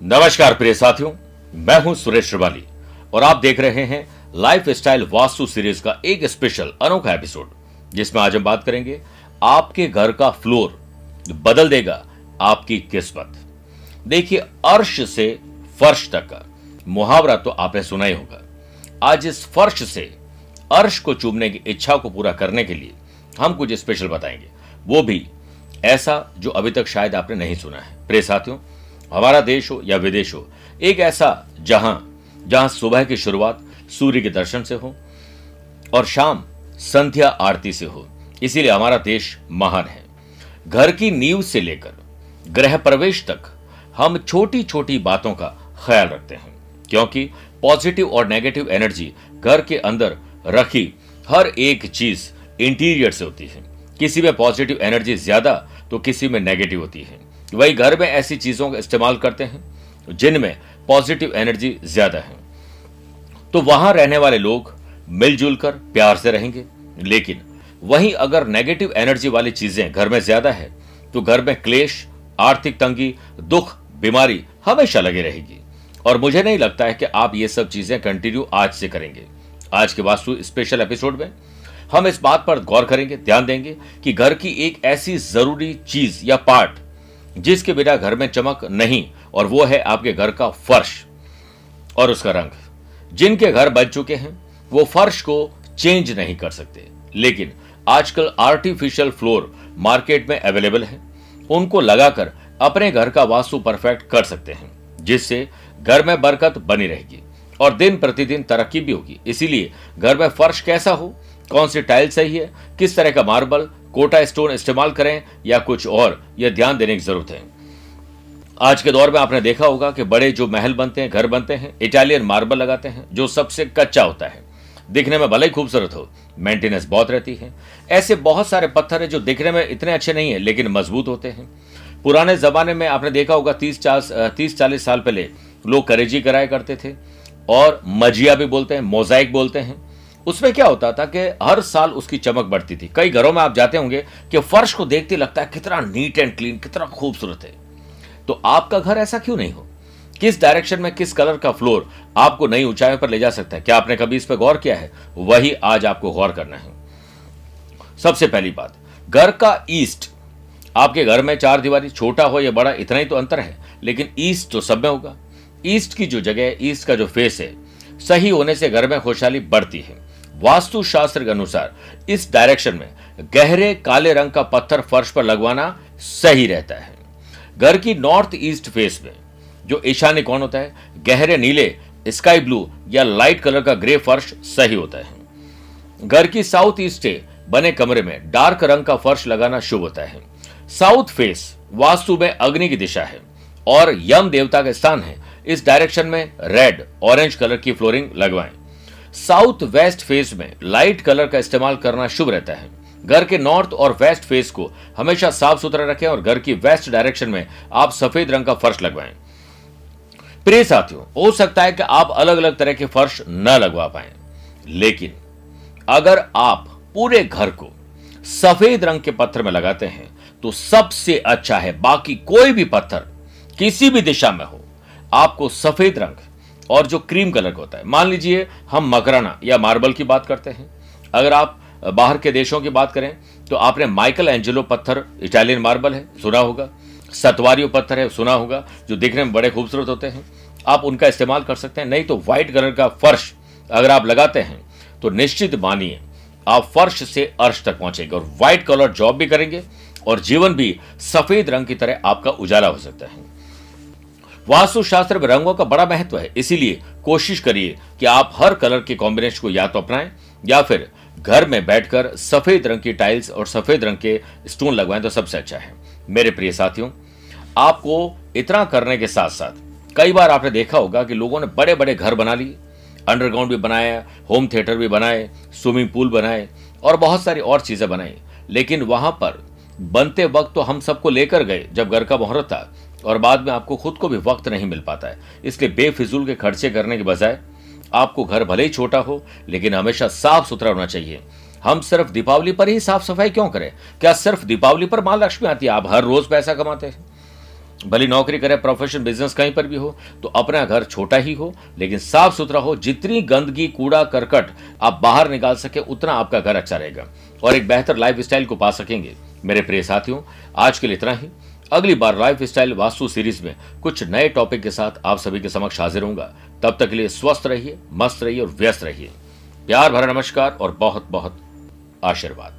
नमस्कार प्रिय साथियों, मैं हूँ सुरेश श्रिवाली और आप देख रहे हैं लाइफ स्टाइल वास्तु सीरीज़ का एक स्पेशल अनोखा एपिसोड जिसमें आज हम बात करेंगे आपके घर का फ्लोर बदल देगा आपकी किस्मत। देखिए, अर्श से फर्श तक का मुहावरा तो आपने सुना ही होगा। आज इस फर्श से अर्श को चूमने की इच्छा को पूरा करने के लिए हम कुछ स्पेशल बताएँगे। वो भी ऐसा जो अभी तक शायद आपने नहीं सुना है। प्रिय साथियों हमारा देश हो या विदेश हो, एक ऐसा जहाँ जहाँ सुबह की शुरुआत सूर्य के दर्शन से हो और शाम संध्या आरती से हो। इसीलिए हमारा देश महान है। घर की नींव से लेकर ग्रह प्रवेश तक हम छोटी छोटी बातों का ख्याल रखते हैं, क्योंकि पॉजिटिव और नेगेटिव एनर्जी घर के अंदर रखी हर एक चीज़ इंटीरियर से होती है। किसी में पॉजिटिव एनर्जी ज़्यादा तो किसी में नेगेटिव होती है। वही घर में ऐसी चीज़ों का इस्तेमाल करते हैं, जिनमें पॉजिटिव एनर्जी ज़्यादा है। तो वहाँ रहने वाले लोग मिलजुल कर प्यार से रहेंगे, लेकिन वहीं अगर नेगेटिव एनर्जी वाली चीज़ें घर में ज़्यादा है तो घर में क्लेश, आर्थिक तंगी, दुख, बीमारी हमेशा लगी रहेगी। और मुझे नहीं लगता है कि आप ये सब चीज़ें कंटिन्यू आज से करेंगे। आज के वास्तु स्पेशल एपिसोड में हम इस बात पर गौर करेंगे, ध्यान देंगे कि घर की एक ऐसी ज़रूरी चीज़ या पार्ट जिसके बिना घर में चमक नहीं, और वो है आपके घर का फर्श और उसका रंग। जिनके घर बन चुके हैं, वो फर्श को चेंज नहीं कर सकते। लेकिन आजकल आर्टिफिशियल फ्लोर मार्केट में अवेलेबल है। उनको लगाकर अपने घर का वास्तु परफेक्ट कर सकते हैं, जिससे घर में बरकत बनी रहेगी और दिन प्रतिदिन तरक्की भी होगी। इसीलिए घर में फर्श कैसा हो, कौन सी टाइल सही है, किस तरह का मार्बल कोटा स्टोन इस्तेमाल करें या कुछ और, यह ध्यान देने की ज़रूरत है। आज के दौर में आपने देखा होगा कि बड़े जो महल बनते हैं, घर बनते हैं, इटालियन मार्बल लगाते हैं, जो सबसे कच्चा होता है। दिखने में भले ही खूबसूरत हो मेंटेनेंस बहुत रहती है। ऐसे बहुत सारे पत्थर है जो दिखने में इतने अच्छे नहीं है, लेकिन मज़बूत होते हैं। पुराने जमाने में आपने देखा होगा, तीस चास तीस चालीस साल पहले लोग करेजी कराया करते थे, और मजिया भी बोलते हैं, मोजाइक बोलते हैं। उसमें क्या होता था कि हर साल उसकी चमक बढ़ती थी। कई घरों में आप जाते होंगे कि फर्श को देखते लगता है कितना नीट एंड क्लीन, कितना खूबसूरत है। तो आपका घर ऐसा क्यों नहीं हो? किस डायरेक्शन में किस कलर का फ्लोर आपको नई ऊंचाई पर ले जा सकता है? क्या आपने कभी इस पर गौर किया है? वही आज आपको गौर करना है। सबसे पहली बात, घर का ईस्ट। आपके घर में चार दीवारी छोटा हो या बड़ा, इतना ही तो अंतर है। लेकिन ईस्ट तो सब में होगा। ईस्ट की जो जगह है, ईस्ट का जो फेस है, सही होने से घर में खुशहाली बढ़ती है। वास्तु शास्त्र के अनुसार इस डायरेक्शन में गहरे काले रंग का पत्थर फर्श पर लगवाना सही रहता है। घर की नॉर्थ ईस्ट फेस में, जो ईशान्य कौन होता है, गहरे नीले, स्काई ब्लू या लाइट कलर का ग्रे फर्श सही होता है। घर की साउथ ईस्ट बने कमरे में डार्क रंग का फर्श लगाना शुभ होता है। साउथ फेस वास्तु में अग्नि की दिशा है और यम देवता का स्थान है। इस डायरेक्शन में रेड, ऑरेंज कलर की फ्लोरिंग लगवाएँ। साउथ वेस्ट फेस में लाइट कलर का इस्तेमाल करना शुभ रहता है। घर के नॉर्थ और वेस्ट फेस को हमेशा साफ़ सुथरा रखें और घर की वेस्ट डायरेक्शन में आप सफ़ेद रंग का फर्श लगवाएँ। प्रिय साथियों, हो सकता है कि आप अलग अलग तरह के फर्श न लगवा पाए, लेकिन अगर आप पूरे घर को सफ़ेद रंग के पत्थर में लगाते हैं तो सबसे अच्छा है बाकी कोई भी पत्थर किसी भी दिशा में हो, आपको सफ़ेद रंग और जो क्रीम कलर का होता है। मान लीजिए, हम मकराना या मार्बल की बात करते हैं। अगर आप बाहर के देशों की बात करें तो आपने माइकल एंजेलो पत्थर, इटालियन मार्बल है, सुना होगा। सतवारियो पत्थर है, सुना होगा, जो दिखने में बड़े खूबसूरत होते हैं। आप उनका इस्तेमाल कर सकते हैं, नहीं तो व्हाइट कलर का फर्श अगर आप लगाते हैं तो निश्चित मानिए, आप फर्श से अर्श तक पहुँचेंगे और व्हाइट कलर जॉब भी करेंगे और जीवन भी सफ़ेद रंग की तरह आपका उजाला हो सकता है। वास्तु शास्त्र में रंगों का बड़ा महत्व है, इसीलिए कोशिश करिए कि आप हर कलर के कॉम्बिनेशन को या तो अपनाएँ, या फिर घर में बैठकर सफ़ेद रंग की टाइल्स और सफ़ेद रंग के स्टोन लगवाएँ तो सबसे अच्छा है। मेरे प्रिय साथियों, आपको इतना करने के साथ साथ कई बार आपने देखा होगा कि लोगों ने बड़े बड़े घर बना लिए अंडरग्राउंड भी बनाया होम थिएटर भी बनाए स्विमिंग पूल बनाए और बहुत सारी और चीज़ें बनाई। लेकिन वहाँ पर बनते वक्त तो हम सबको लेकर गए जब घर का मुहूर्त था और बाद में आपको खुद को भी वक्त नहीं मिल पाता है। इसलिए बेफिजूल के खर्चे करने के बजाय आपको घर भले ही छोटा हो, लेकिन हमेशा साफ़ सुथरा होना चाहिए। हम सिर्फ़ दीपावली पर ही साफ़ सफ़ाई क्यों करें? क्या सिर्फ़ दीपावली पर माँ लक्ष्मी आती है? आप हर रोज पैसा कमाते हैं। भली नौकरी करें प्रोफेशन बिज़नेस कहीं पर भी हो तो अपना घर छोटा ही हो, लेकिन साफ़ सुथरा हो। जितनी गंदगी, कूड़ा, करकट आप बाहर निकाल सके, उतना आपका घर अच्छा रहेगा। और एक बेहतर लाइफ स्टाइल को पा सकेंगे। मेरे प्रिय साथियों, आज के लिए इतना ही। अगली बार लाइफ स्टाइल वास्तु सीरीज़ में कुछ नए टॉपिक के साथ आप सभी के समक्ष हाजिर होऊँगा। तब तक के लिए स्वस्थ रहिए, मस्त रहिए और व्यस्त रहिए। प्यार भरा नमस्कार और बहुत बहुत आशीर्वाद।